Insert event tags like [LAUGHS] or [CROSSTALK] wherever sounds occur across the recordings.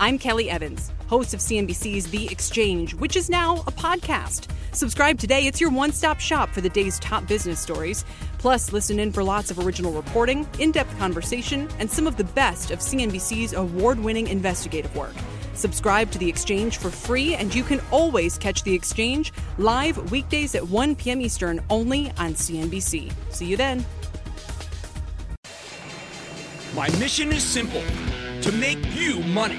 I'm Kelly Evans, host of CNBC's The Exchange, which is now a podcast. Subscribe today. It's your one stop shop for the day's top business stories. Plus, listen in for lots of original reporting, in depth conversation, and some of the best of CNBC's award winning investigative work. Subscribe to The Exchange for free, and you can always catch The Exchange live weekdays at 1 p.m. Eastern only on CNBC. See you then. My mission is simple to make you money.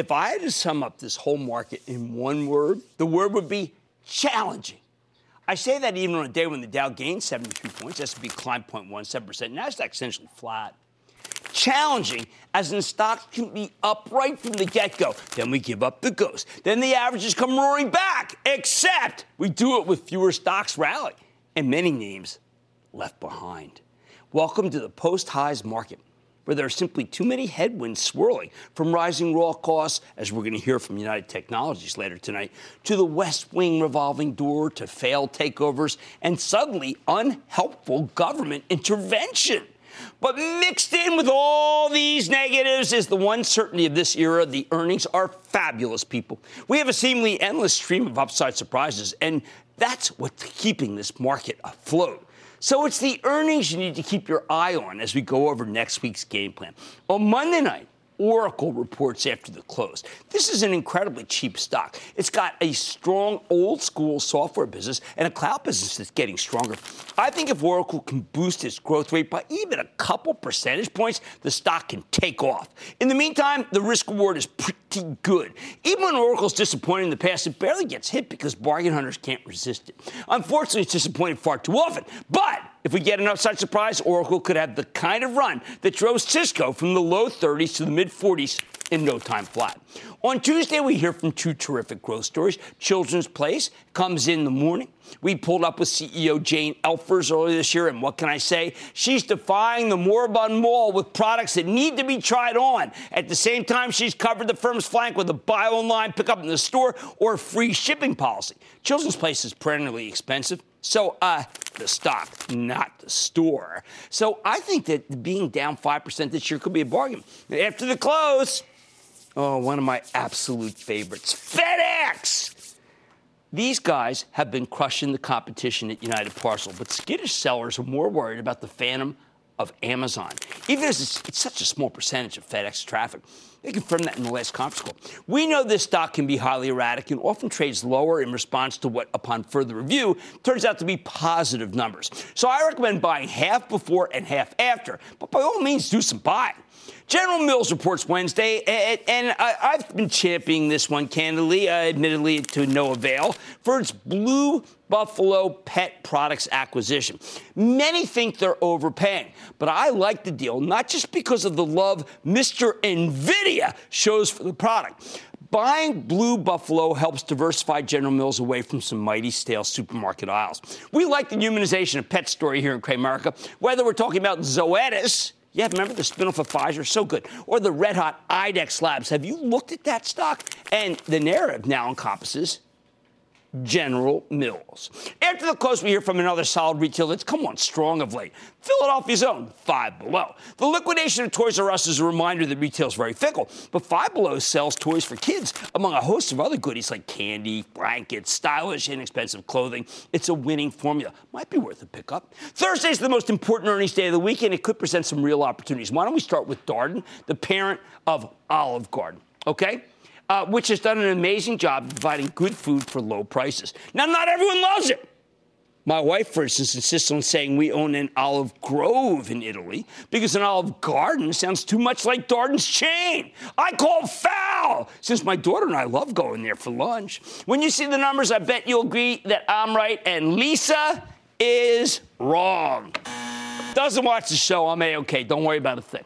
If I had to sum up this whole market in one word, the word would be challenging. I say that even on a day when the Dow gained 73 points, S&P climbed 0.17%, Nasdaq essentially flat. Challenging, as in stocks can be up right from the get-go. Then we give up the ghost. Then the averages come roaring back, except we do it with fewer stocks rally and many names left behind. Welcome to the post-highs market where there are simply too many headwinds swirling from rising raw costs, as we're going to hear from United Technologies later tonight, to the West Wing revolving door, to failed takeovers, and suddenly unhelpful government intervention. But mixed in with all these negatives is the one certainty of this era the earnings are fabulous, people. We have a seemingly endless stream of upside surprises, and that's what's keeping this market afloat. So it's the earnings you need to keep your eye on as we go over next week's game plan. On Monday night, Oracle reports after the close. This is an incredibly cheap stock. It's got a strong old school software business and a cloud business that's getting stronger. I think if Oracle can boost its growth rate by even a couple percentage points, the stock can take off. In the meantime, the risk reward is pretty good. Even when Oracle's disappointed in the past, it barely gets hit because bargain hunters can't resist it. Unfortunately, it's disappointed far too often. But if we get an upside surprise, Oracle could have the kind of run that drove Cisco from the low 30s to the mid 40s in no time flat. On Tuesday, we hear from two terrific growth stories. Children's Place comes in the morning. We pulled up with CEO Jane Elfers earlier this year, and what can I say? She's defying the moribund mall with products that need to be tried on. At the same time, she's covered the firm's flank with a buy online, pick up in the store, or free shipping policy. Children's Place is perennially expensive. So, uh, the stock, not the store. So, I think that being down 5% this year could be a bargain. After the close, oh, one of my absolute favorites FedEx. These guys have been crushing the competition at United Parcel, but skittish sellers are more worried about the phantom of Amazon, even as it's, it's such a small percentage of FedEx traffic. They confirmed that in the last conference call. We know this stock can be highly erratic and often trades lower in response to what, upon further review, turns out to be positive numbers. So I recommend buying half before and half after, but by all means, do some buying. General Mills reports Wednesday, and I've been championing this one candidly, uh, admittedly to no avail, for its Blue Buffalo Pet Products acquisition. Many think they're overpaying, but I like the deal not just because of the love Mr. Nvidia shows for the product. Buying Blue Buffalo helps diversify General Mills away from some mighty stale supermarket aisles. We like the humanization of pet story here in Cramerica, whether we're talking about Zoetis yeah, remember the spinoff of Pfizer? So good. Or the red hot IDEXX Labs. Have you looked at that stock? And the narrative now encompasses General Mills. After the close, we hear from another solid retailer that's come on strong of late. Philadelphia's own Five Below. The liquidation of Toys R Us is a reminder that retail is very fickle, but Five Below sells toys for kids, among a host of other goodies like candy, blankets, stylish, inexpensive clothing. It's a winning formula. Might be worth a pickup. Thursday's the most important earnings day of the week, and it could present some real opportunities. Why don't we start with Darden, the parent of Olive Garden? Okay? Uh, which has done an amazing job providing good food for low prices. Now, not everyone loves it. My wife, for instance, insists on saying we own an olive grove in Italy because an olive garden sounds too much like Darden's chain. I call foul since my daughter and I love going there for lunch. When you see the numbers, I bet you'll agree that I'm right and Lisa is wrong. Doesn't watch the show, I'm A okay. Don't worry about a thing.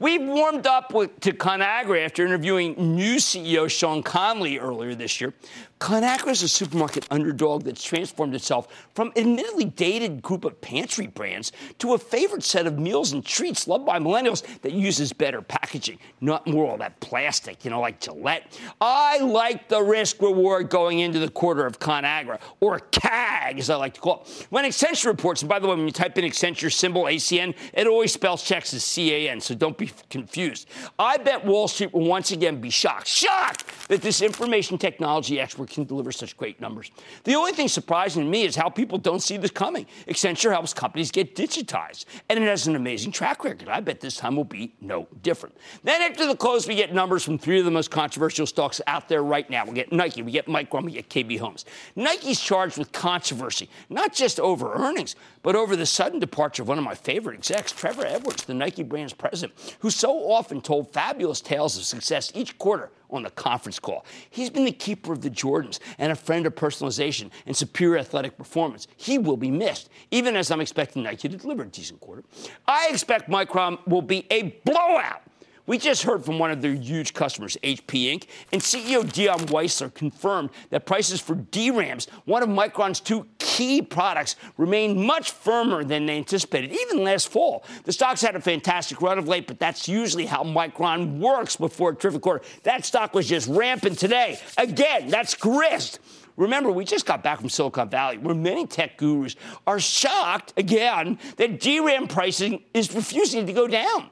We've warmed up with, to ConAgra after interviewing new CEO Sean Connolly earlier this year. ConAgra is a supermarket underdog that's transformed itself from admittedly dated group of pantry brands to a favorite set of meals and treats loved by millennials that uses better packaging, not more of that plastic, you know, like Gillette. I like the risk reward going into the quarter of ConAgra, or CAG, as I like to call it. When Accenture reports, and by the way, when you type in Accenture symbol ACN, it always spells checks as CAN, so don't be confused. I bet Wall Street will once again be shocked, shocked that this information technology expert can deliver such great numbers. The only thing surprising to me is how people don't see this coming. Accenture helps companies get digitized, and it has an amazing track record. I bet this time will be no different. Then after the close, we get numbers from three of the most controversial stocks out there right now. We get Nike, we get Micron, we get KB Homes. Nike's charged with controversy, not just over earnings, but over the sudden departure of one of my favorite execs, Trevor Edwards, the Nike brand's president, who so often told fabulous tales of success each quarter on the conference call. He's been the keeper of the Jordans and a friend of personalization and superior athletic performance. He will be missed, even as I'm expecting Nike to deliver a decent quarter. I expect Micron will be a blowout we just heard from one of their huge customers, HP Inc., and CEO Dion Weisler confirmed that prices for DRAMs, one of Micron's two key products, remain much firmer than they anticipated, even last fall. The stock's had a fantastic run of late, but that's usually how Micron works before a terrific quarter. That stock was just rampant today. Again, that's grist. Remember, we just got back from Silicon Valley, where many tech gurus are shocked again that DRAM pricing is refusing to go down.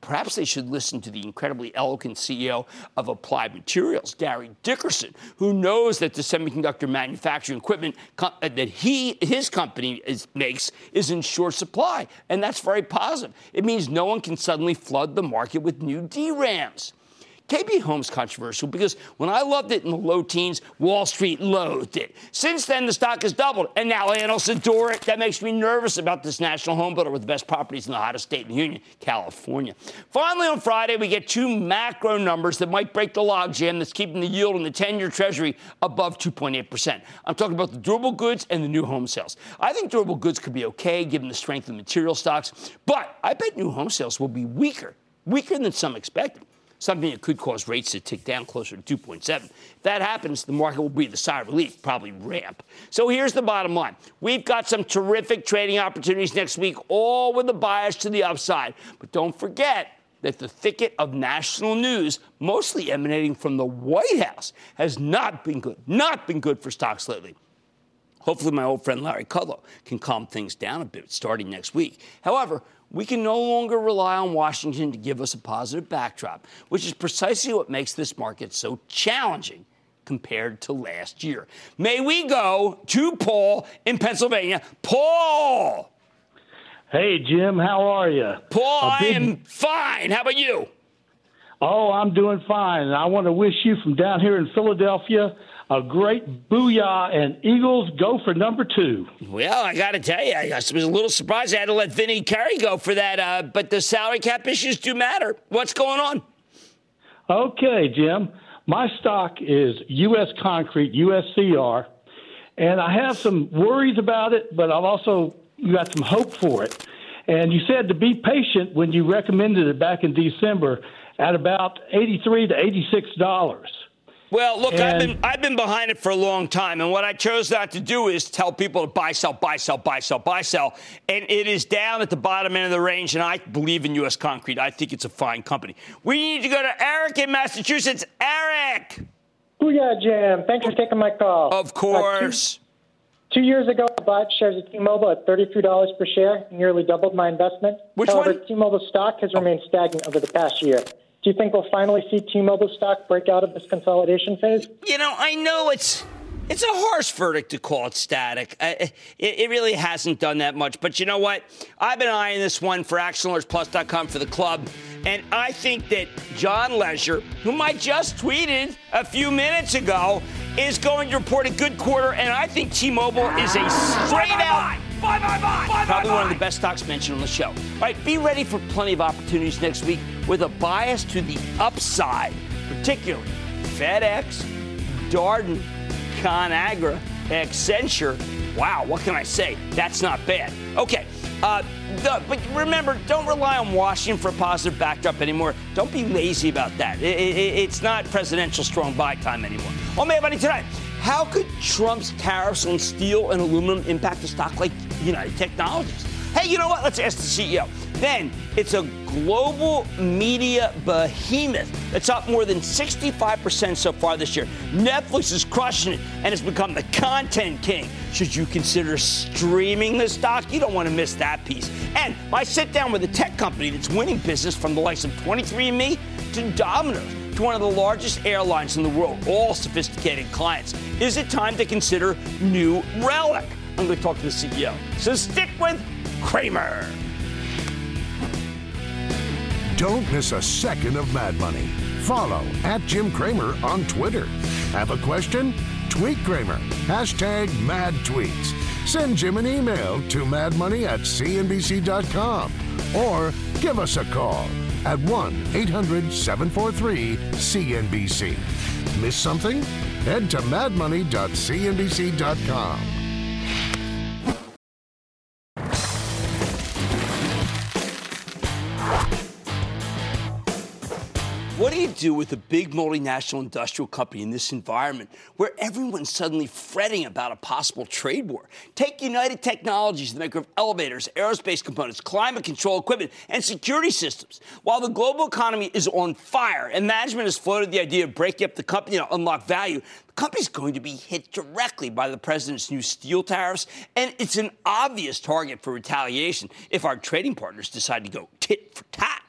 Perhaps they should listen to the incredibly eloquent CEO of Applied Materials, Gary Dickerson, who knows that the semiconductor manufacturing equipment uh, that he his company is, makes is in short supply, and that's very positive. It means no one can suddenly flood the market with new DRAMs. KB Home's controversial because when I loved it in the low teens, Wall Street loathed it. Since then, the stock has doubled, and now analysts adore it. That makes me nervous about this national home builder with the best properties in the hottest state in the union, California. Finally, on Friday, we get two macro numbers that might break the logjam that's keeping the yield in the 10-year Treasury above 2.8%. I'm talking about the durable goods and the new home sales. I think durable goods could be okay given the strength of material stocks, but I bet new home sales will be weaker, weaker than some expected something that could cause rates to tick down closer to 2.7. If that happens, the market will breathe a sigh of relief, probably ramp. So here's the bottom line. We've got some terrific trading opportunities next week, all with a bias to the upside. But don't forget, that the thicket of national news, mostly emanating from the White House, has not been good, not been good for stocks lately. Hopefully, my old friend Larry Kudlow can calm things down a bit starting next week. However, we can no longer rely on Washington to give us a positive backdrop, which is precisely what makes this market so challenging compared to last year. May we go to Paul in Pennsylvania. Paul! Hey, Jim, how are you? Paul, big... I am fine. How about you? Oh, I'm doing fine. I want to wish you from down here in Philadelphia a great booyah, and Eagles go for number two. Well, I got to tell you, I was a little surprised I had to let Vinny Curry go for that, uh, but the salary cap issues do matter. What's going on? Okay, Jim. My stock is U.S. Concrete, USCR, and I have some worries about it, but I've also got some hope for it. And you said to be patient when you recommended it back in December at about 83 to 86 dollars. Well, look, and, I've been I've been behind it for a long time, and what I chose not to do is tell people to buy, sell, buy, sell, buy, sell, buy, sell, and it is down at the bottom end of the range. And I believe in U.S. Concrete. I think it's a fine company. We need to go to Eric in Massachusetts. Eric. Booyah, Jim. Thanks for taking my call. Of course. Uh, two, two, years ago, I bought shares of T-Mobile at thirty-three dollars per share, nearly doubled my investment. Which However, one? T-Mobile stock has remained stagnant over the past year. Do you think we'll finally see T-Mobile stock break out of this consolidation phase? You know, I know it's it's a harsh verdict to call it static. it, it, really hasn't done that much. But you know what? I've been eyeing this one for ActionAlertsPlus.com for the club. And I think that John Legere, whom I just tweeted a few minutes ago, is going to report a good quarter. And I think T-Mobile is a straight out Bye, bye, bye. bye Probably one of the best stocks mentioned on the show. All right, be ready for plenty of opportunities next week with a bias to the upside, particularly FedEx, Darden, ConAgra, Accenture. Wow, what can I say? That's not bad. Okay, Uh, the, but remember, don't rely on Washington for a positive backdrop anymore. Don't be lazy about that. It, it, it's not presidential strong buy time anymore. Oh, man, buddy, tonight. How could Trump's tariffs on steel and aluminum impact a stock like United Technologies? Hey, you know what? Let's ask the CEO. Then it's a global media behemoth that's up more than 65% so far this year. Netflix is crushing it and has become the content king. Should you consider streaming the stock? You don't want to miss that piece. And my sit down with a tech company that's winning business from the likes of 23andMe to Domino's to one of the largest airlines in the world, all sophisticated clients. Is it time to consider New Relic? I'm going to talk to the CEO. So stick with Cramer. Don't miss a second of Mad Money. Follow at Jim Cramer on Twitter. Have a question? Tweet Cramer. Hashtag mad tweets. Send Jim an email to madmoney at cnbc.com or give us a call at 1 800 743 CNBC. Miss something? Head to madmoney.cnbc.com. What do you do with a big multinational industrial company in this environment where everyone's suddenly fretting about a possible trade war? Take United Technologies, the maker of elevators, aerospace components, climate control equipment, and security systems. While the global economy is on fire and management has floated the idea of breaking up the company to unlock value, the company's going to be hit directly by the president's new steel tariffs, and it's an obvious target for retaliation if our trading partners decide to go tit for tat.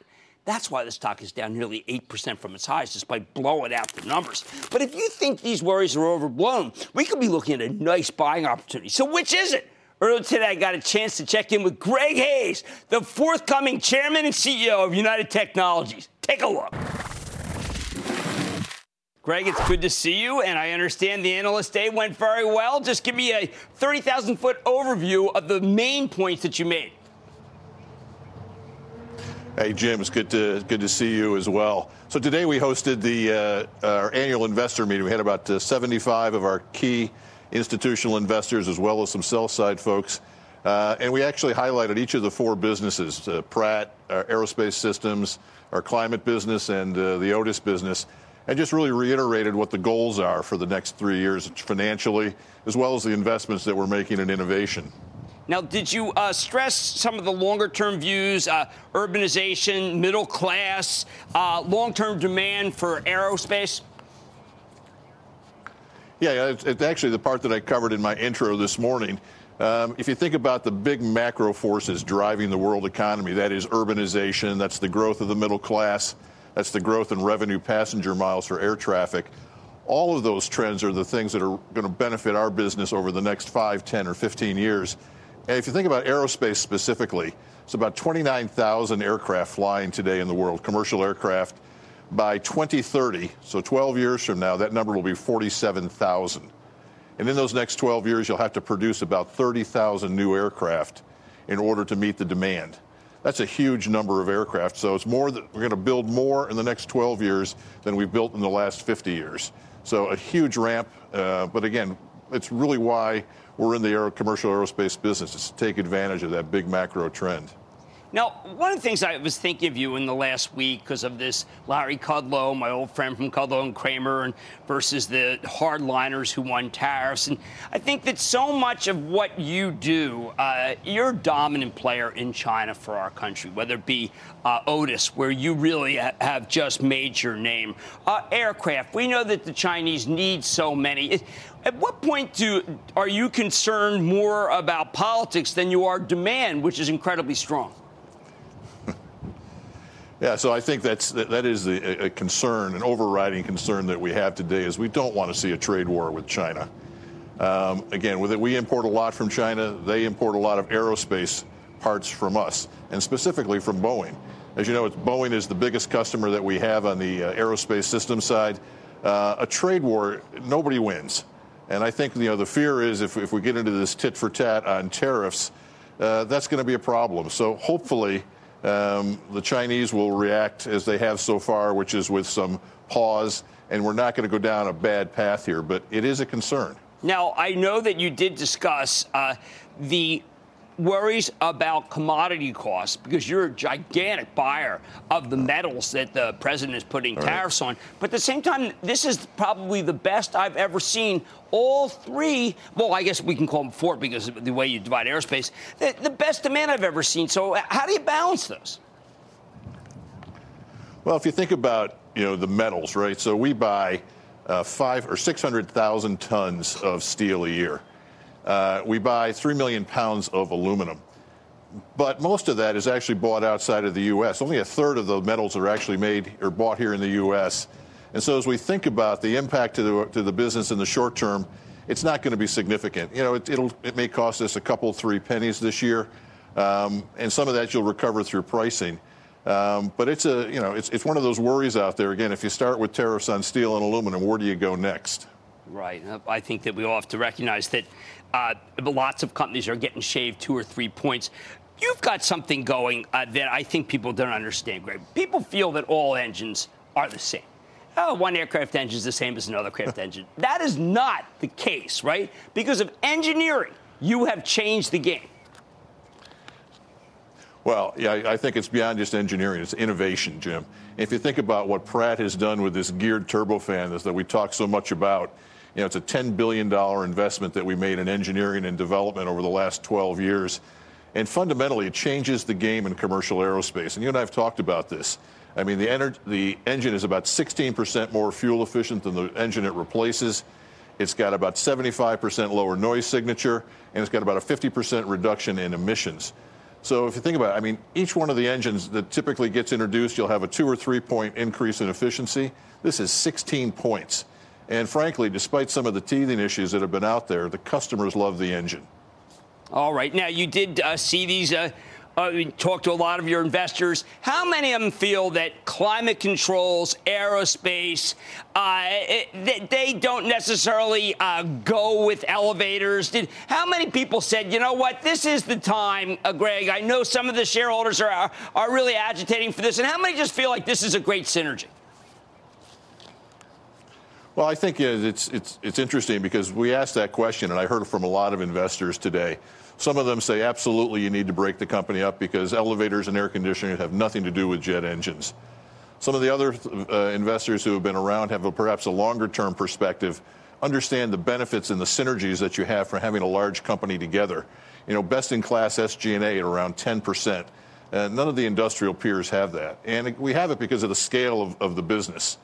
That's why the stock is down nearly 8% from its highs, despite blowing out the numbers. But if you think these worries are overblown, we could be looking at a nice buying opportunity. So which is it? Earlier today, I got a chance to check in with Greg Hayes, the forthcoming chairman and CEO of United Technologies. Take a look. Greg, it's good to see you, and I understand the analyst day went very well. Just give me a 30,000 foot overview of the main points that you made. Hey, Jim, it's good to good to see you as well. So today we hosted the uh, our annual investor meeting. We had about uh, 75 of our key institutional investors, as well as some sell side folks, uh, and we actually highlighted each of the four businesses: uh, Pratt, our aerospace systems, our climate business, and uh, the Otis business, and just really reiterated what the goals are for the next three years financially, as well as the investments that we're making in innovation. Now, did you uh, stress some of the longer term views, uh, urbanization, middle class, uh, long term demand for aerospace? Yeah, it's, actually the part that I covered in my intro this morning. Um, if you think about the big macro forces driving the world economy, that is urbanization, that's the growth of the middle class, that's the growth in revenue passenger miles for air traffic. All of those trends are the things that are going to benefit our business over the next 5, 10, or 15 years. And if you think about aerospace specifically, it's about 29,000 aircraft flying today in the world, commercial aircraft. By 2030, so 12 years from now, that number will be 47,000. And in those next 12 years, you'll have to produce about 30,000 new aircraft in order to meet the demand. That's a huge number of aircraft. So it's more that we're going to build more in the next 12 years than we've built in the last 50 years. So a huge ramp. Uh, but again, it's really why we're in the commercial aerospace business to take advantage of that big macro trend. Now, one of the things I was thinking of you in the last week because of this Larry Kudlow, my old friend from Kudlow and Cramer, and versus the hardliners who won tariffs. And I think that so much of what you do, uh, you're a dominant player in China for our country, whether it be uh, Otis, where you really ha- have just made your name. Uh, aircraft, we know that the Chinese need so many. At what point do are you concerned more about politics than you are demand, which is incredibly strong? Yeah, so I think that's that is a concern, an overriding concern that we have today is we don't want to see a trade war with China. Um, again, with it, we import a lot from China. They import a lot of aerospace parts from us, and specifically from Boeing. As you know, Boeing is the biggest customer that we have on the uh, aerospace system side. Uh, a trade war, nobody wins. And I think you know the fear is if, if we get into this tit for tat on tariffs, uh, that's going to be a problem. So hopefully um, the Chinese will react as they have so far, which is with some pause, and we're not going to go down a bad path here. But it is a concern. Now I know that you did discuss uh, the worries about commodity costs because you're a gigantic buyer of the metals that the president is putting right. tariffs on. But at the same time, this is probably the best I've ever seen. All three, well, I guess we can call them four because of the way you divide aerospace, the, the best demand I've ever seen. So, how do you balance those? Well, if you think about you know the metals, right? So we buy uh, five or six hundred thousand tons of steel a year. Uh, we buy 3 million pounds of aluminum. But most of that is actually bought outside of the U.S. Only a third of the metals are actually made or bought here in the U.S. And so as we think about the impact to the, to the business in the short term, it's not going to be significant. You know, it, will it may cost us a couple, three pennies this year, um, and some of that you'll recover through pricing. Um, but it's a, you know, it's, it's one of those worries out there. Again, if you start with tariffs on steel and aluminum, where do you go next? Right. I think that we all have to recognize that uh, lots of companies are getting shaved two or three points. You've got something going uh, that I think people don't understand, Greg. People feel that all engines are the same. Oh, one aircraft engine is the same as another aircraft [LAUGHS] engine. That is not the case, right? Because of engineering, you have changed the game. Well, yeah, I think it's beyond just engineering. It's innovation, Jim. If you think about what Pratt has done with this geared turbofan that we talk so much about, you know, it's a $10 billion investment that we made in engineering and development over the last 12 years. And fundamentally, it changes the game in commercial aerospace. And you and I have talked about this. I mean, the, the engine is about 16% more fuel efficient than the engine it replaces. It's got about 75% lower noise signature, and it's got about a 50% reduction in emissions. So if you think about it, I mean, each one of the engines that typically gets introduced, you'll have a two or three point increase in efficiency. This is 16 points. And frankly, despite some of the teething issues that have been out there, the customers love the engine. All right. Now, you did uh, see these. Uh, uh, talk to a lot of your investors. How many of them feel that climate controls, aerospace, uh, it, they don't necessarily uh, go with elevators? Did, how many people said, you know what, this is the time, uh, Greg? I know some of the shareholders are, are, are really agitating for this. And how many just feel like this is a great synergy? Well, I think it's, it's, it's interesting because we asked that question, and I heard from a lot of investors today. Some of them say absolutely you need to break the company up because elevators and air conditioning have nothing to do with jet engines. Some of the other uh, investors who have been around have a, perhaps a longer term perspective, understand the benefits and the synergies that you have from having a large company together. You know, best in class SG&A at around 10%. Uh, none of the industrial peers have that. And we have it because of the scale of, of the business.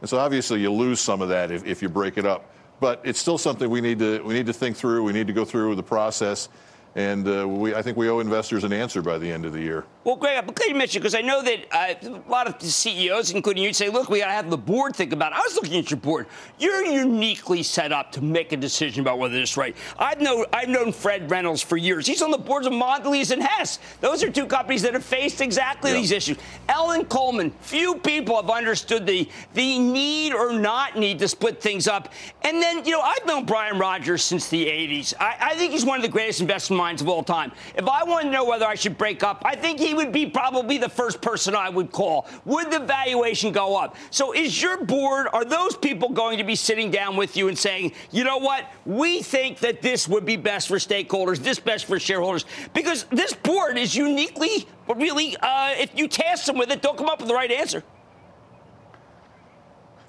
And so obviously you lose some of that if, if you break it up. But it's still something we need to we need to think through. We need to go through the process. And uh, we, I think we owe investors an answer by the end of the year. Well, Greg, I'm glad you mentioned because I know that uh, a lot of the CEOs, including you, say, "Look, we got to have the board think about." it. I was looking at your board. You're uniquely set up to make a decision about whether it's right. I've known I've known Fred Reynolds for years. He's on the boards of Mondelez and Hess. Those are two companies that have faced exactly these issues. Ellen Kullman. Few people have understood the the need or not need to split things up. And then you know I've known Brian Rogers since the '80s. I, I think he's one of the greatest investment minds of all time. If I want to know whether I should break up, I think he would be probably the first person I would call. Would the valuation go up? So is your board, are those people going to be sitting down with you and saying, you know what, we think that this would be best for stakeholders, this best for shareholders? Because this board is uniquely, really, uh, if you task them with it, they'll come up with the right answer.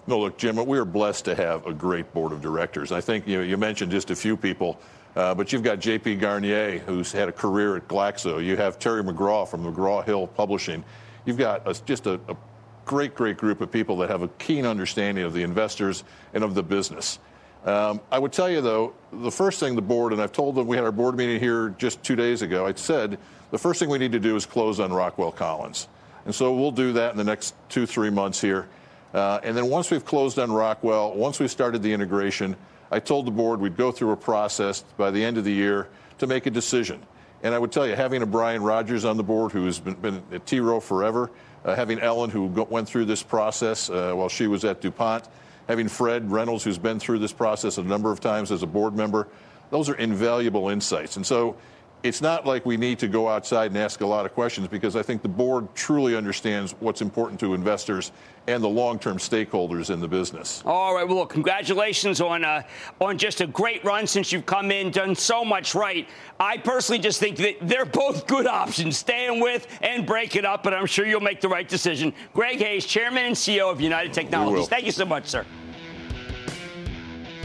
No, look, Jim, we are blessed to have a great board of directors. I think you, know, you mentioned just a few people uh, but you've got J.P. Garnier, who's had a career at Glaxo. You have Terry McGraw from McGraw Hill Publishing. You've got a, just a, a, great, great group of people that have a keen understanding of the investors and of the business. Um, I would tell you, though, the first thing the board, and I've told them we had our board meeting here just two days ago, I said the first thing we need to do is close on Rockwell Collins. And so we'll do that in the next two, three months here. Uh, and then once we've closed on Rockwell, once we've started the integration, I told the board we'd go through a process by the end of the year to make a decision. And I would tell you, having a Brian Rogers on the board who has been, been at T. Rowe forever, uh, having Ellen who go, went through this process uh, while she was at DuPont, having Fred Reynolds who's been through this process a number of times as a board member, those are invaluable insights. And so it's not like we need to go outside and ask a lot of questions because I think the board truly understands what's important to investors and the long-term stakeholders in the business. All right. Well, look, congratulations on uh, on just a great run since you've come in, done so much right. I personally just think that they're both good options, staying with and break it up. But I'm sure you'll make the right decision. Greg Hayes, Chairman and CEO of United Technologies. Thank you so much, sir.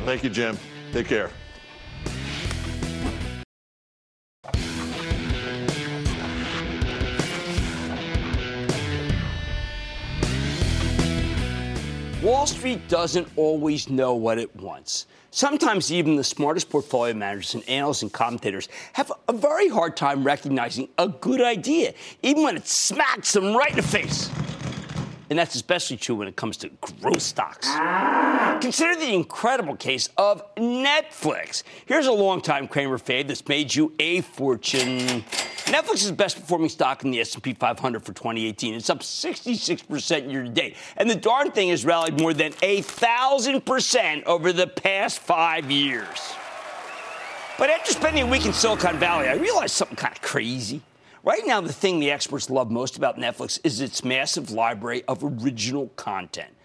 Thank you, Jim. Take care. Wall doesn't always know what it wants. Sometimes even the smartest portfolio managers and analysts and commentators have a very hard time recognizing a good idea, even when it smacks them right in the face. And that's especially true when it comes to growth stocks. Consider the incredible case of Netflix. Here's a longtime Cramer fade that's made you a fortune. Netflix is the best performing stock in the S&P 500 for 2018. It's up 66% year to date. And the darn thing has rallied more than a 1,000% over the past five years. But after spending a week in Silicon Valley, I realized something kind of crazy. Right now, the thing the experts love most about Netflix is its massive library of original content.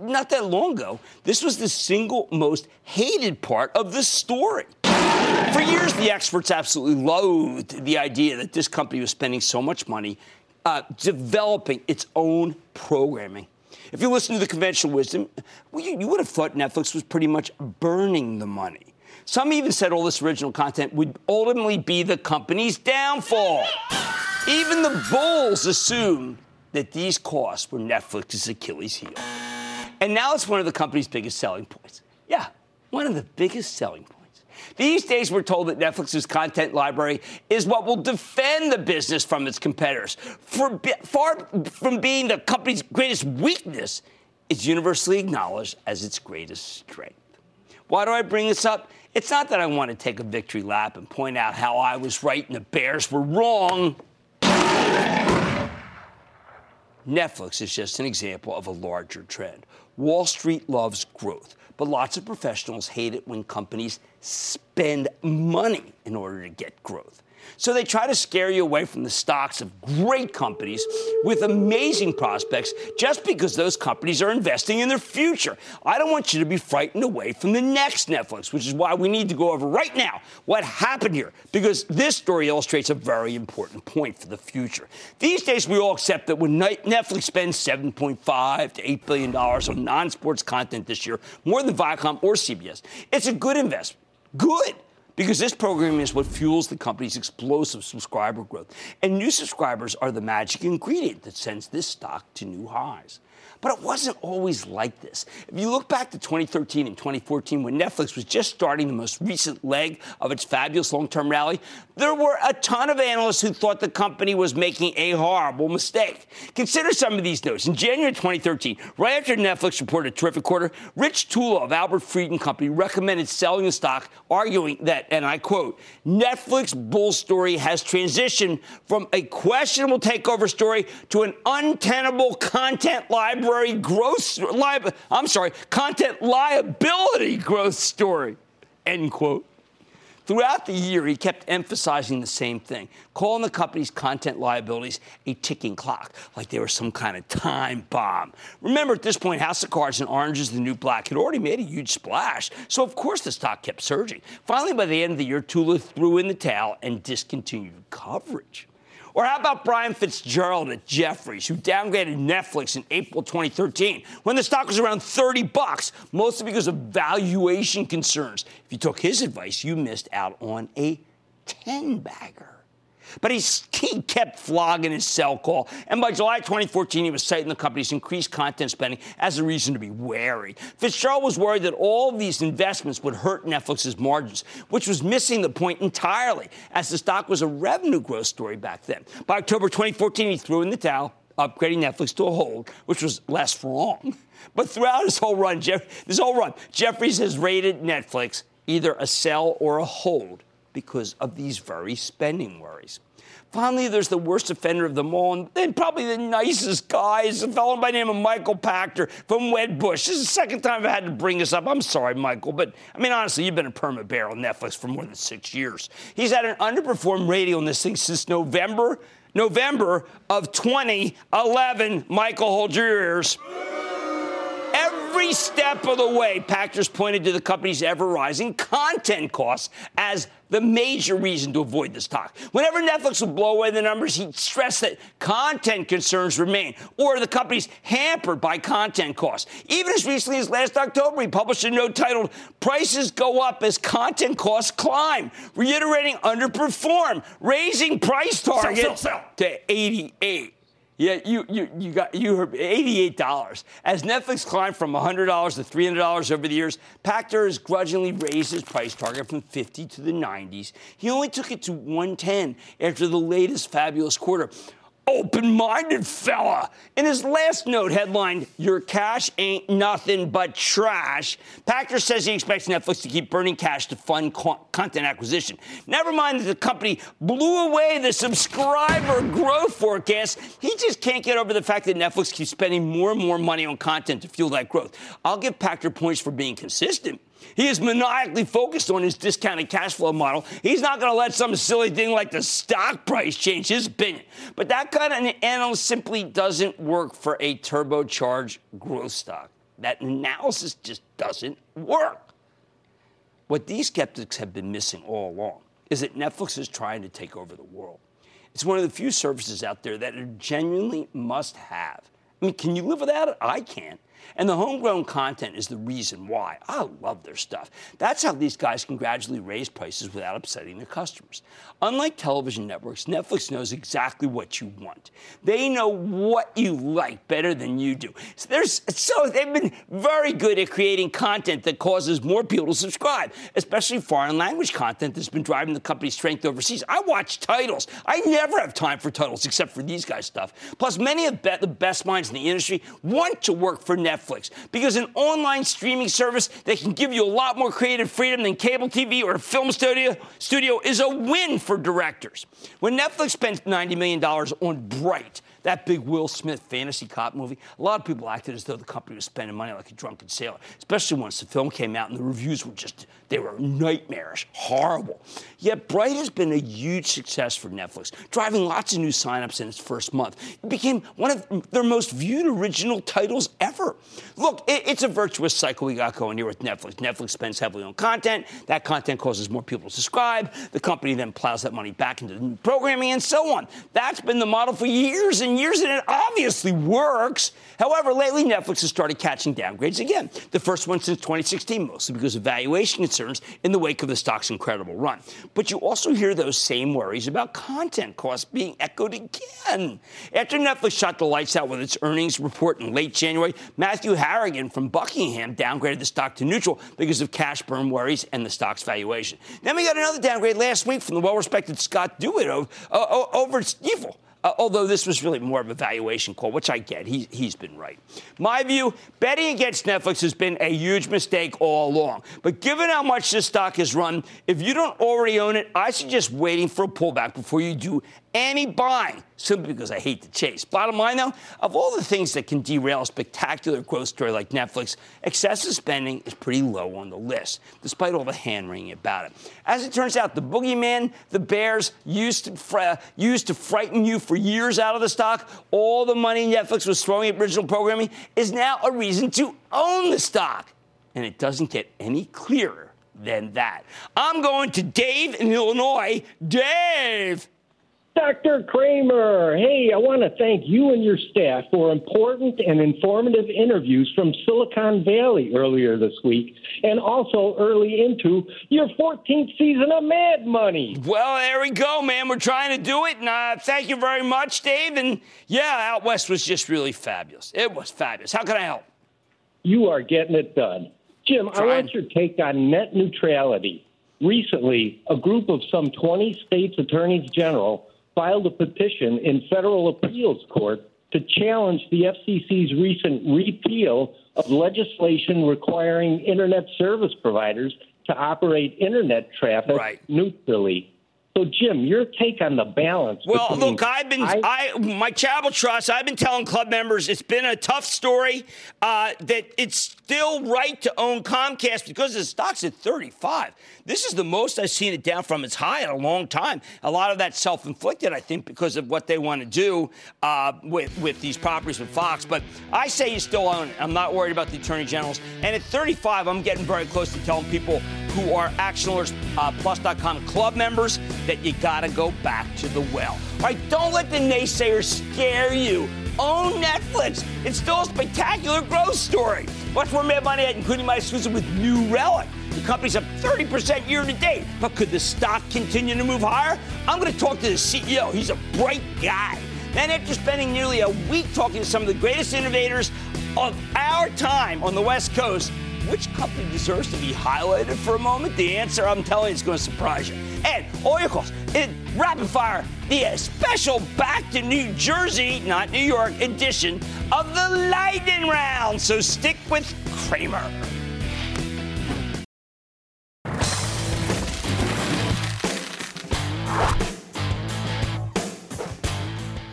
Not that long ago, this was the single most hated part of the story. For years, the experts absolutely loathed the idea that this company was spending so much money uh, developing its own programming. If you listen to the conventional wisdom, well, you, you would have thought Netflix was pretty much burning the money. Some even said all this original content would ultimately be the company's downfall. Even the bulls assumed that these costs were Netflix's Achilles heel. And now it's one of the company's biggest selling points. Yeah, one of the biggest selling points. These days, we're told that Netflix's content library is what will defend the business from its competitors. For, far from being the company's greatest weakness, it's universally acknowledged as its greatest strength. Why do I bring this up? It's not that I want to take a victory lap and point out how I was right and the Bears were wrong. Netflix is just an example of a larger trend. Wall Street loves growth, but lots of professionals hate it when companies spend money in order to get growth. So they try to scare you away from the stocks of great companies with amazing prospects just because those companies are investing in their future. I don't want you to be frightened away from the next Netflix, which is why we need to go over right now what happened here, because this story illustrates a very important point for the future. These days, we all accept that when Netflix spends 7.5 to 8 billion dollars on non-sports content this year, more than Viacom or CBS, it's a good investment. Good because this program is what fuels the company's explosive subscriber growth. And new subscribers are the magic ingredient that sends this stock to new highs. But it wasn't always like this. If you look back to 2013 and 2014, when Netflix was just starting the most recent leg of its fabulous long term rally, there were a ton of analysts who thought the company was making a horrible mistake. Consider some of these notes. In January 2013, right after Netflix reported a terrific quarter, Rich Tullo of Albert Fried and Company recommended selling the stock, arguing that, and I quote, Netflix bull story has transitioned from a questionable takeover story to an untenable content library library growth, li- I'm sorry, content liability growth story, end quote. Throughout the year, he kept emphasizing the same thing, calling the company's content liabilities a ticking clock, like they were some kind of time bomb. Remember, at this point, House of Cards and Orange is the New Black had already made a huge splash, so of course the stock kept surging. Finally, by the end of the year, Tullo threw in the towel and discontinued coverage. Or how about Brian Fitzgerald at Jefferies, who downgraded Netflix in April 2013 when the stock was around 30 bucks, mostly because of valuation concerns. If you took his advice, you missed out on a 10 bagger. But [LAUGHS] he kept flogging his sell call. And by July 2014, he was citing the company's increased content spending as a reason to be wary. Fitzgerald was worried that all of these investments would hurt Netflix's margins, which was missing the point entirely, as the stock was a revenue growth story back then. By October 2014, he threw in the towel, upgrading Netflix to a hold, which was less wrong. [LAUGHS] But throughout his whole run, Jeff, this whole run, Jefferies has rated Netflix either a sell or a hold because of these very spending worries. Finally, there's the worst offender of them all, and probably the nicest guy is a fellow by the name of Michael Pachter from Wedbush. This is the second time I've had to bring this up. I'm sorry, Michael, but I mean, honestly, you've been a perma bear on Netflix for more than six years. He's had an underperformed rating on this thing since November, November of 2011. Michael, hold your ears. Every step of the way, Pachter's pointed to the company's ever rising content costs as the major reason to avoid the stock. Whenever Netflix would blow away the numbers, he'd stress that content concerns remain, or the company's hampered by content costs. Even as recently as last October, he published a note titled Prices Go Up as Content Costs Climb, reiterating underperform, raising price target sell, sell, sell. to 88. Yeah, you, you, you got you heard $88. As Netflix climbed from $100 to $300 over the years, Pachter has grudgingly raised his price target from 50 to the 90s. He only took it to 110 after the latest fabulous quarter open minded fella. In his last note, headlined, Your cash ain't nothing but trash, Pachter says he expects Netflix to keep burning cash to fund co- content acquisition. Never mind that the company blew away the subscriber growth forecast, he just can't get over the fact that Netflix keeps spending more and more money on content to fuel that growth. I'll give Pachter points for being consistent. He is maniacally focused on his discounted cash flow model. He's not going to let some silly thing like the stock price change his opinion. But that kind of analysis simply doesn't work for a turbocharged growth stock. That analysis just doesn't work. What these skeptics have been missing all along is that Netflix is trying to take over the world. It's one of the few services out there that are genuinely must have. I mean, can you live without it? I can't. And the homegrown content is the reason why. I love their stuff. That's how these guys can gradually raise prices without upsetting their customers. Unlike television networks, Netflix knows exactly what you want. They know what you like better than you do. So, there's, so they've been very good at creating content that causes more people to subscribe, especially foreign language content that's been driving the company's strength overseas. I watch titles. I never have time for titles except for these guys' stuff. Plus, many of the best minds in the industry want to work for Netflix. Netflix because an online streaming service that can give you a lot more creative freedom than cable TV or a film studio, studio is a win for directors. When Netflix spent $90 million on Bright, that big Will Smith fantasy cop movie, a lot of people acted as though the company was spending money like a drunken sailor, especially once the film came out and the reviews were just, they were nightmarish, horrible. Yet Bright has been a huge success for Netflix, driving lots of new signups in its first month. It became one of their most viewed original titles ever. Look, it, it's a virtuous cycle we got going here with Netflix. Netflix spends heavily on content. That content causes more people to subscribe. The company then plows that money back into new programming and so on. That's been the model for years and years, and it obviously works. However, lately Netflix has started catching downgrades again. The first one since 2016, mostly because of valuation concerns in the wake of the stock's incredible run. But you also hear those same worries about content costs being echoed again. After Netflix shot the lights out with its earnings report in late January, Matthew Harrigan from Buckingham downgraded the stock to neutral because of cash burn worries and the stock's valuation. Then we got another downgrade last week from the well-respected Scott Devitt over, uh, over at Stifel. Uh, although this was really more of a valuation call, which I get. He, he's been right. My view betting against Netflix has been a huge mistake all along. But given how much this stock has run, if you don't already own it, I suggest waiting for a pullback before you do any buying simply because I hate to chase. Bottom line, though, of all the things that can derail a spectacular growth story like Netflix, excessive spending is pretty low on the list, despite all the hand wringing about it. As it turns out, the boogeyman, the bears, used to, used to frighten you for years out of the stock, all the money Netflix was throwing at original programming is now a reason to own the stock. And it doesn't get any clearer than that. I'm going to Dave in Illinois. Dave! Dr. Cramer, hey, I want to thank you and your staff for important and informative interviews from Silicon Valley earlier this week and also early into your 14th season of Mad Money. Well, there we go, man. We're trying to do it. And uh, thank you very much, Dave. And yeah, Out West was just really fabulous. It was fabulous. How can I help? You are getting it done. Jim, Trying. I want your take on net neutrality. Recently, a group of some 20 states' attorneys general filed a petition in federal appeals court to challenge the FCC's recent repeal of legislation requiring internet service providers to operate internet traffic Right. neutrally. So, Jim, your take on the balance? Well, between- look, I've been, I, I- my charitable trust. I've been telling club members it's been a tough story. Uh, that it's still right to own Comcast because the stock's at 35. This is the most I've seen it down from its high in a long time. A lot of that's self-inflicted, I think, because of what they want to do uh, with with these properties with Fox. But I say you still own it. I'm not worried about the attorney generals. And at 35, I'm getting very close to telling people who are ActionAlertsPlus.com uh, club members that you got to go back to the well. All right, don't let the naysayers scare you. Own Netflix. It's still a spectacular growth story. Watch more Mad Money at, including my exclusive with New Relic. The company's up 30% year to date. But could the stock continue to move higher? I'm going to talk to the CEO. He's a bright guy. Then, after spending nearly a week talking to some of the greatest innovators of our time on the West Coast, which company deserves to be highlighted for a moment? The answer, I'm telling you, is going to surprise you. And oh, your calls in rapid fire, the special Back to New Jersey, not New York, edition of the Lightning Round. So stick with Cramer.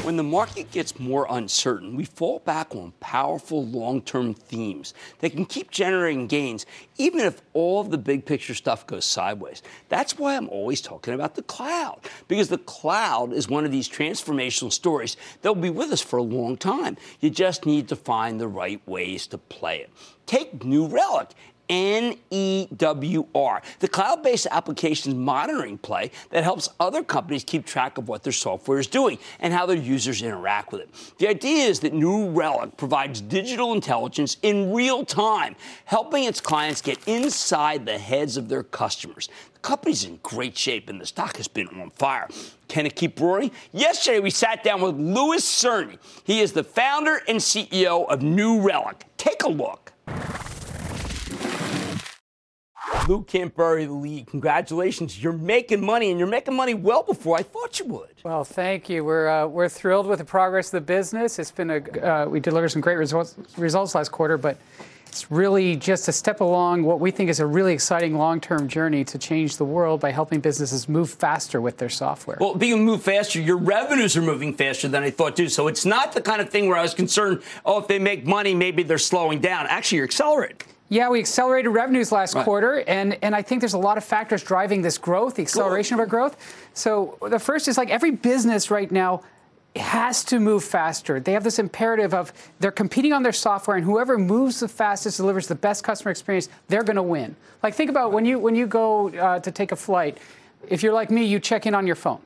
When the market gets more uncertain, we fall back on powerful long term themes that can keep generating gains, even if all of the big picture stuff goes sideways. That's why I'm always talking about the cloud, because the cloud is one of these transformational stories that will be with us for a long time. You just need to find the right ways to play it. Take New Relic. NEWR, the cloud based applications monitoring play that helps other companies keep track of what their software is doing and how their users interact with it. The idea is that New Relic provides digital intelligence in real time, helping its clients get inside the heads of their customers. The company's in great shape and the stock has been on fire. Can it keep roaring? Yesterday, we sat down with Louis Cirne. He is the founder and CEO of New Relic. Take a look. Lew can't the lead. Congratulations. You're making money, and you're making money well before I thought you would. Well, thank you. We're, uh, we're thrilled with the progress of the business. It's been a, uh, we delivered some great results, results last quarter, but it's really just a step along what we think is a really exciting long term journey to change the world by helping businesses move faster with their software. Well, being move faster, your revenues are moving faster than I thought too. So it's not the kind of thing where I was concerned, oh, if they make money, maybe they're slowing down. Actually, you're accelerating. Yeah, we accelerated revenues last Right. quarter, and, and I think there's a lot of factors driving this growth, the acceleration of our growth. So the first is like every business right now has to move faster. They have this imperative of they're competing on their software, and whoever moves the fastest, delivers the best customer experience, they're going to win. Like think about when you when you go uh, to take a flight. If you're like me, you check in on your phone.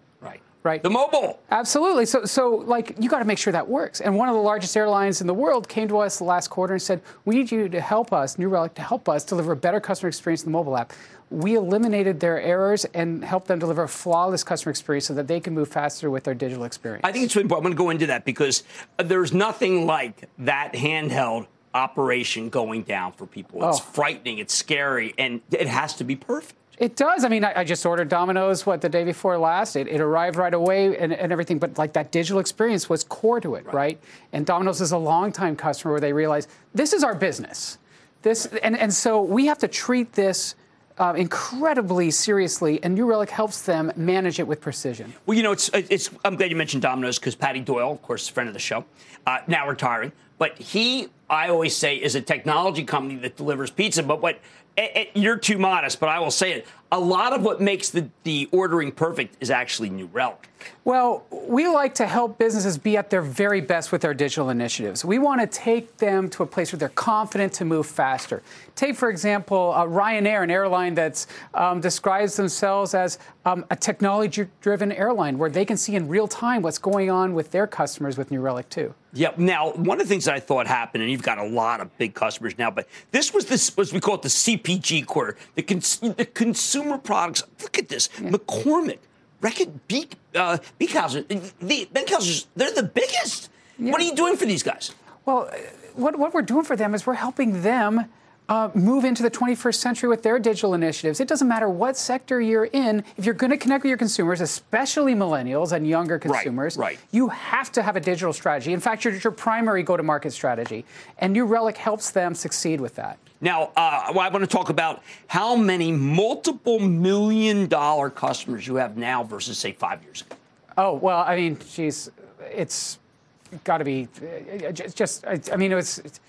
Right. The mobile. Absolutely. So, so like you got to make sure that works. And one of the largest airlines in the world came to us last quarter and said, "We need you to help us, New Relic, to help us deliver a better customer experience in the mobile app." We eliminated their errors and helped them deliver a flawless customer experience so that they can move faster with their digital experience. I think it's important. I'm going to go into that because uh, there's nothing like that handheld operation going down for people. It's Oh. frightening, it's scary, and it has to be perfect. It does. I mean, I, I just ordered Domino's what the day before last. It, it arrived right away and, and everything, but like that digital experience was core to it, right? And Domino's is a longtime customer where they realize this is our business. This and, and so we have to treat this uh, incredibly seriously, and New Relic helps them manage it with precision. Well, you know, it's, it's I'm glad you mentioned Domino's because Patty Doyle, of course, a friend of the show, uh, now retiring, but he, I always say, is a technology company that delivers pizza. But what eh, eh, you're too modest, but I will say it. A lot of what makes the, the ordering perfect is actually New Relic. Well, we like to help businesses be at their very best with our digital initiatives. We want to take them to a place where they're confident to move faster. Take, for example, uh, Ryanair, an airline that um, describes themselves as um, a technology driven airline where they can see in real time what's going on with their customers with New Relic, too. Yep. Now, one of the things that I thought happened, and you've got a lot of big customers now, but this was this was we call it the CPG quarter, the cons- the consumer products. Look at this, McCormick, Reckitt, Beak, uh, Beekhauser, the Beekhauser's, they're the biggest. What are you doing for these guys? Well, uh, what, what we're doing for them is we're helping them uh, move into the 21st century with their digital initiatives. It doesn't matter what sector you're in. If you're going to connect with your consumers, especially millennials and younger consumers, right, right. you have to have a digital strategy. In fact, your, your primary go-to-market strategy. And New Relic helps them succeed with that. Now, uh, well, I want to talk about how many multiple million dollar customers you have now versus, say, five years ago. Oh, well, I mean, geez, it's got to be uh, just, I mean, it was. It's,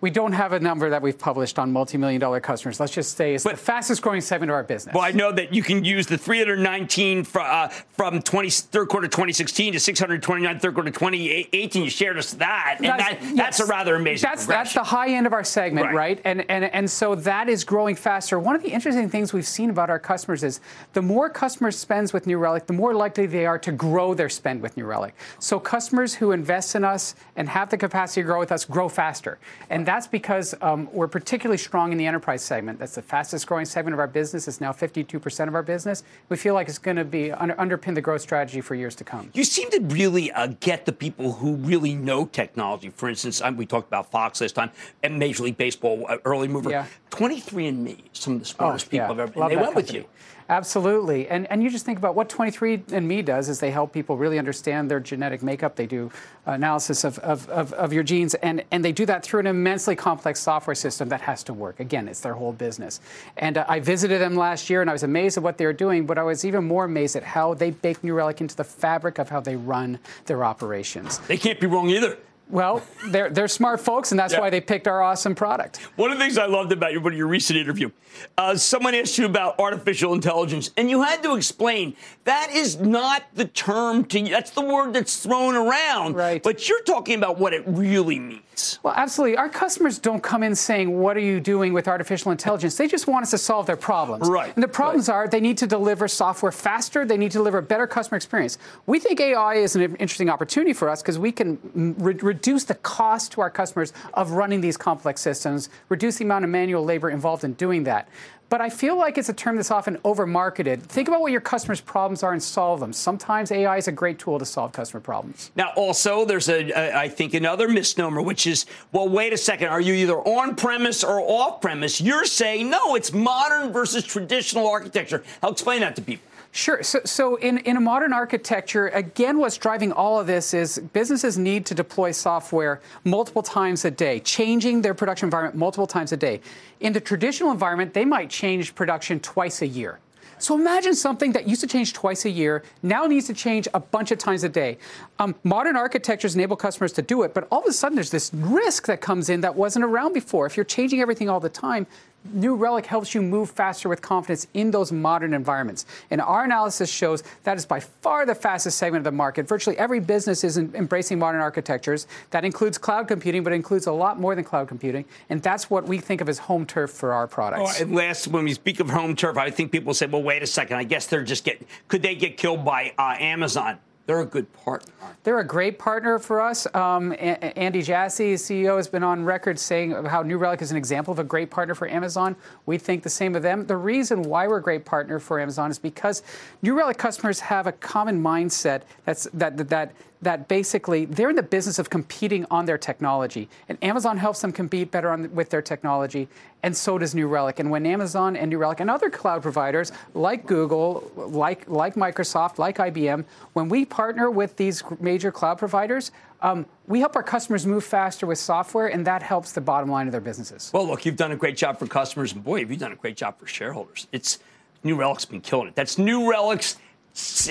we don't have a number that we've published on multi-million dollar customers. Let's just say it's but, the fastest growing segment of our business. Well, I know that you can use the 319 from, uh, from 20, third quarter 2016 to 629 third quarter 2018. You shared us that, and that's, that, yes, that's a rather amazing. That's that's the high end of our segment, right. right? And and and so that is growing faster. One of the interesting things we've seen about our customers is the more customers spends with New Relic, the more likely they are to grow their spend with New Relic. So customers who invest in us and have the capacity to grow with us grow faster, and that's because um, we're particularly strong in the enterprise segment. That's the fastest growing segment of our business. It's now 52% of our business. We feel like it's going to be under, underpin the growth strategy for years to come. You seem to really uh, get the people who really know technology. For instance, um, we talked about Fox last time and Major League Baseball, uh, early mover. Yeah. 23andMe, some of the smartest oh, people yeah. I've ever. Love they went company. with you. Absolutely. And, and you just think about what 23andMe does is they help people really understand their genetic makeup. They do analysis of, of, of, of, your genes, and, and they do that through an immensely complex software system that has to work. Again, it's their whole business. And uh, I visited them last year, and I was amazed at what they were doing, but I was even more amazed at how they bake New Relic into the fabric of how they run their operations. They can't be wrong either. Well, they're, they're smart folks, and that's yeah. why they picked our awesome product. One of the things I loved about your, your recent interview, uh, someone asked you about artificial intelligence, and you had to explain that is not the term to that's the word that's thrown around. Right. But you're talking about what it really means. Well, absolutely. Our customers don't come in saying, What are you doing with artificial intelligence? They just want us to solve their problems. Right. And the problems right. are they need to deliver software faster, they need to deliver a better customer experience. We think AI is an interesting opportunity for us because we can re- reduce the cost to our customers of running these complex systems, reduce the amount of manual labor involved in doing that. But I feel like it's a term that's often over marketed. Think about what your customers' problems are and solve them. Sometimes AI is a great tool to solve customer problems. Now, also, there's a, a I think, another misnomer, which is, well, wait a second, are you either on premise or off premise? You're saying, no, it's modern versus traditional architecture. I'll explain that to people. Sure. So, so in, in a modern architecture, again, what's driving all of this is businesses need to deploy software multiple times a day, changing their production environment multiple times a day. In the traditional environment, they might change production twice a year. So imagine something that used to change twice a year now needs to change a bunch of times a day. Um, modern architectures enable customers to do it, but all of a sudden there's this risk that comes in that wasn't around before. If you're changing everything all the time, New Relic helps you move faster with confidence in those modern environments. And our analysis shows that is by far the fastest segment of the market. Virtually every business is embracing modern architectures. That includes cloud computing, but includes a lot more than cloud computing. And that's what we think of as home turf for our products. Oh, and last, when we speak of home turf, I think people say, well, wait a second. I guess they're just getting, could they get killed by uh, Amazon? They're a good partner. They're a great partner for us. Um, a- Andy Jassy, CEO, has been on record saying how New Relic is an example of a great partner for Amazon. We think the same of them. The reason why we're a great partner for Amazon is because New Relic customers have a common mindset that's, that, that, that that basically they're in the business of competing on their technology. And Amazon helps them compete better on, with their technology, and so does New Relic. And when Amazon and New Relic and other cloud providers like Google, like, like Microsoft, like IBM, when we partner with these major cloud providers, um, we help our customers move faster with software, and that helps the bottom line of their businesses. Well, look, you've done a great job for customers, and boy, have you done a great job for shareholders. It's New Relic's been killing it. That's New Relic's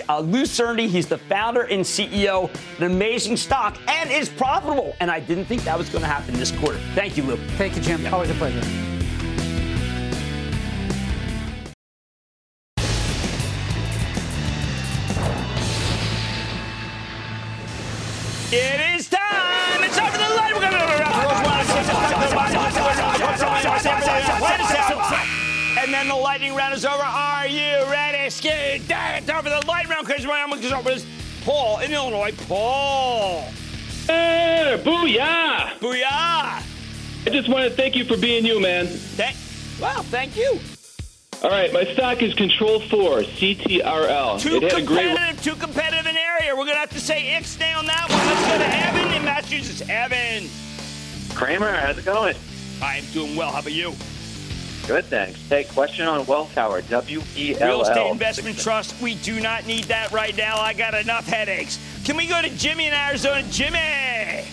uh, Lew Cirne, he's the founder and CEO, an amazing stock, and is profitable. And I didn't think that was going to happen this quarter. Thank you, Lew. Thank you, Jim. Always a pleasure. It is then the lightning round is over. Are you ready? Skid. Time for the lightning round. Because I'm going to start with Paul in Illinois. Paul. Hey, booyah! Booyah! I just want to thank you for being you, man. Thank, well, thank you. All right, my stock is Control 4, CTRL. Too it competitive, a great... too competitive an area. We're going to have to say Ixnay on that one. Let's go to Evan in Massachusetts. Evan. Cramer, how's it going? I am doing well. How about you? Good, thanks. Hey, question on Welltower, W-E-L-L. Real Estate Investment Trust. We do not need that right now. I got enough headaches. Can we go to Jimmy in Arizona? Jimmy!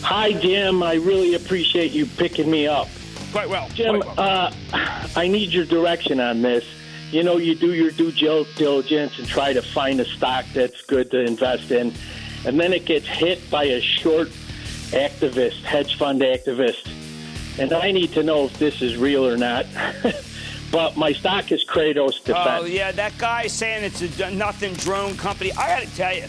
Hi, Jim. I really appreciate you picking me up. Quite well. Jim, quite well. Uh, [SIGHS] I need your direction on this. You know, you do your due diligence and try to find a stock that's good to invest in, and then it gets hit by a short activist, hedge fund activist. And I need to know if this is real or not. [LAUGHS] but my stock is Kratos oh, Defense. Oh, yeah, that guy saying it's a nothing drone company. I got to tell you,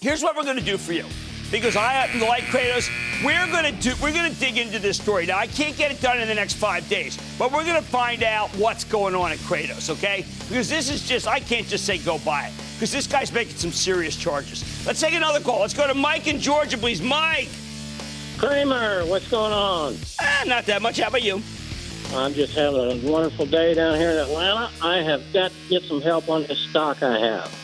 here's what we're going to do for you. Because I happen to like Kratos, we're going to do we're going to dig into this story. Now I can't get it done in the next 5 days, but we're going to find out what's going on at Kratos, okay? Because this is just I can't just say go buy it. Because this guy's making some serious charges. Let's take another call. Let's go to Mike in Georgia, please. Mike. Cramer, what's going on? Ah, not that much. How about you? I'm just having a wonderful day down here in Atlanta. I have got to get some help on this stock I have.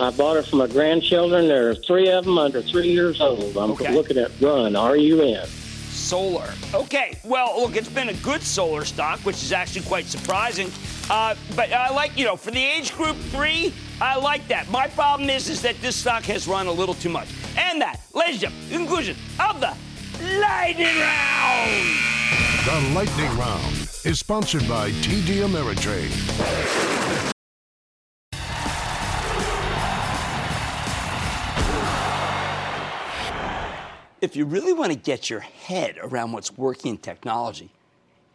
I bought it for my grandchildren. There are three of them under three years old. I'm Okay. looking at Run, R-U-N. Solar. Okay, well, look, it's been a good solar stock, which is actually quite surprising. Uh, but I like, you know, for the age group three, I like that. My problem is, is that this stock has run a little too much. And that, ladies and gentlemen, the conclusion of the lightning round. The Lightning Round is sponsored by TD Ameritrade. If you really want to get your head around what's working in technology,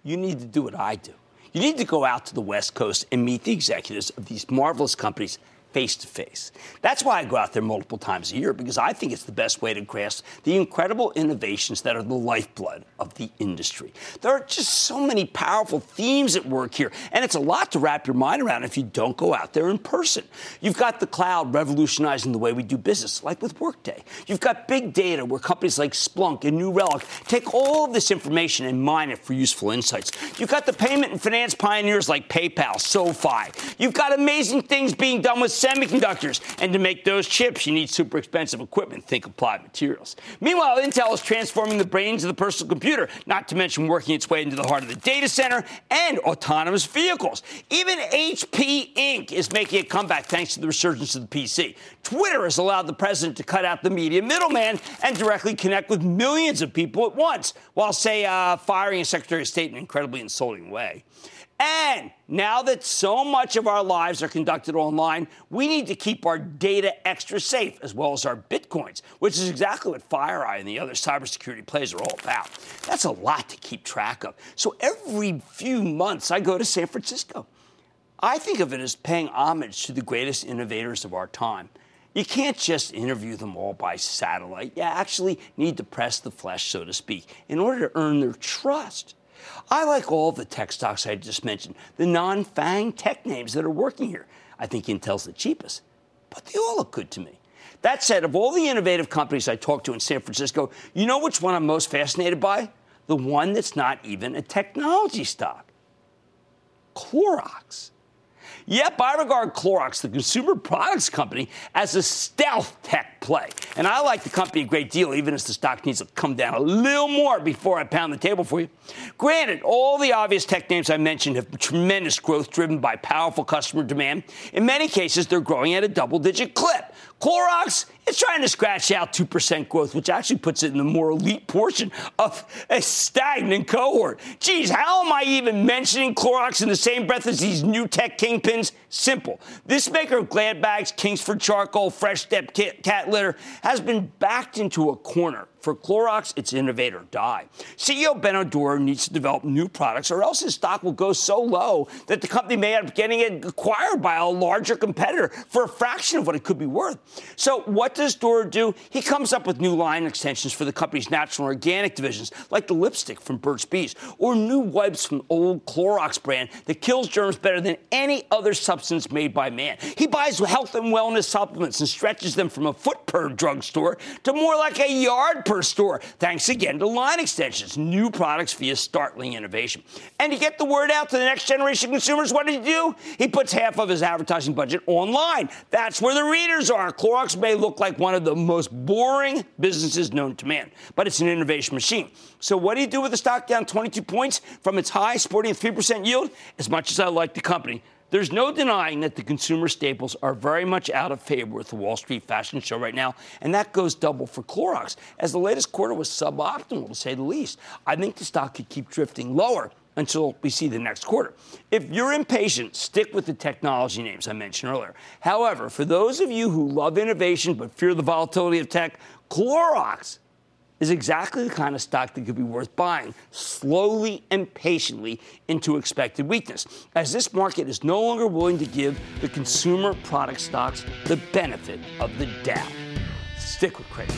you need to do what I do. You need to go out to the West Coast and meet the executives of these marvelous companies face to face. That's why I go out there multiple times a year because I think it's the best way to grasp the incredible innovations that are the lifeblood of the industry. There are just so many powerful themes at work here, and it's a lot to wrap your mind around if you don't go out there in person. You've got the cloud revolutionizing the way we do business, like with Workday. You've got big data where companies like Splunk and New Relic take all of this information and mine it for useful insights. You've got the payment and finance pioneers like PayPal, SoFi. You've got amazing things being done with semiconductors. And to make those chips, you need super expensive equipment. Think applied materials. Meanwhile, Intel is transforming the brains of the personal computer, not to mention working its way into the heart of the data center and autonomous vehicles. Even HP Inc. is making a comeback thanks to the resurgence of the PC. Twitter has allowed the president to cut out the media middleman and directly connect with millions of people at once, while, say, uh, firing a Secretary of State in an incredibly insulting way. And now that so much of our lives are conducted online, we need to keep our data extra safe, as well as our bitcoins, which is exactly what FireEye and the other cybersecurity plays are all about. That's a lot to keep track of. So every few months, I go to San Francisco. I think of it as paying homage to the greatest innovators of our time. You can't just interview them all by satellite. You actually need to press the flesh, so to speak, in order to earn their trust. I like all the tech stocks I just mentioned, the non FANG tech names that are working here. I think Intel's the cheapest, but they all look good to me. That said, of all the innovative companies I talked to in San Francisco, you know which one I'm most fascinated by? The one that's not even a technology stock Clorox. Yep, I regard Clorox, the consumer products company, as a stealth tech play. And I like the company a great deal, even as the stock needs to come down a little more before I pound the table for you. Granted, all the obvious tech names I mentioned have tremendous growth driven by powerful customer demand. In many cases, they're growing at a double digit clip. Clorox is trying to scratch out 2% growth, which actually puts it in the more elite portion of a stagnant cohort. Geez, how am I even mentioning Clorox in the same breath as these new tech kingpins? Simple. This maker of Glad bags, Kingsford charcoal, Fresh Step cat, cat litter has been backed into a corner. For Clorox, it's innovate or die. CEO Benno Dorer needs to develop new products, or else his stock will go so low that the company may end up getting acquired by a larger competitor for a fraction of what it could be worth. So, what does Dorer do? He comes up with new line extensions for the company's natural and organic divisions, like the lipstick from Burt's Bees, or new wipes from old Clorox brand that kills germs better than any other substance made by man. He buys health and wellness supplements and stretches them from a foot per drugstore to more like a yard per her store, thanks again to line extensions, new products via startling innovation. And to get the word out to the next generation of consumers, what did he do? He puts half of his advertising budget online. That's where the readers are. Clorox may look like one of the most boring businesses known to man, but it's an innovation machine. So what do you do with the stock down 22 points from its high, sporting a 3% yield? As much as I like the company, there's no denying that the consumer staples are very much out of favor with the Wall Street fashion show right now, and that goes double for Clorox, as the latest quarter was suboptimal to say the least. I think the stock could keep drifting lower until we see the next quarter. If you're impatient, stick with the technology names I mentioned earlier. However, for those of you who love innovation but fear the volatility of tech, Clorox is exactly the kind of stock that could be worth buying slowly and patiently into expected weakness, as this market is no longer willing to give the consumer product stocks the benefit of the doubt. Stick with Craig.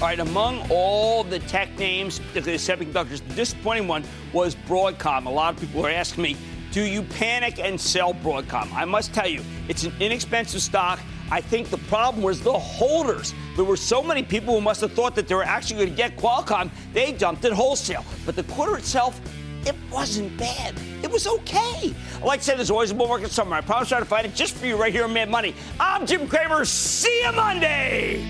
All right, among all the tech names, particularly the semiconductors, the disappointing one was Broadcom. A lot of people are asking me, do you panic and sell Broadcom? I must tell you, it's an inexpensive stock. I think the problem was the holders. There were so many people who must have thought that they were actually going to get Qualcomm, they dumped it wholesale. But the quarter itself, it wasn't bad. It was okay. Like I said, there's always a bull market somewhere. I promise to find it just for you right here on Mad Money. I'm Jim Cramer. See you Monday.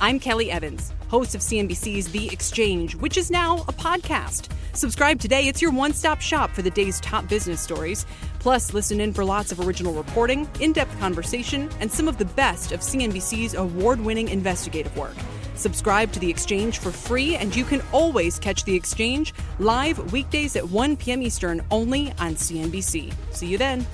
I'm Kelly Evans, host of CNBC's The Exchange, which is now a podcast. Subscribe today. It's your one stop shop for the day's top business stories. Plus, listen in for lots of original reporting, in depth conversation, and some of the best of CNBC's award winning investigative work. Subscribe to The Exchange for free, and you can always catch The Exchange live weekdays at 1 p.m. Eastern only on CNBC. See you then.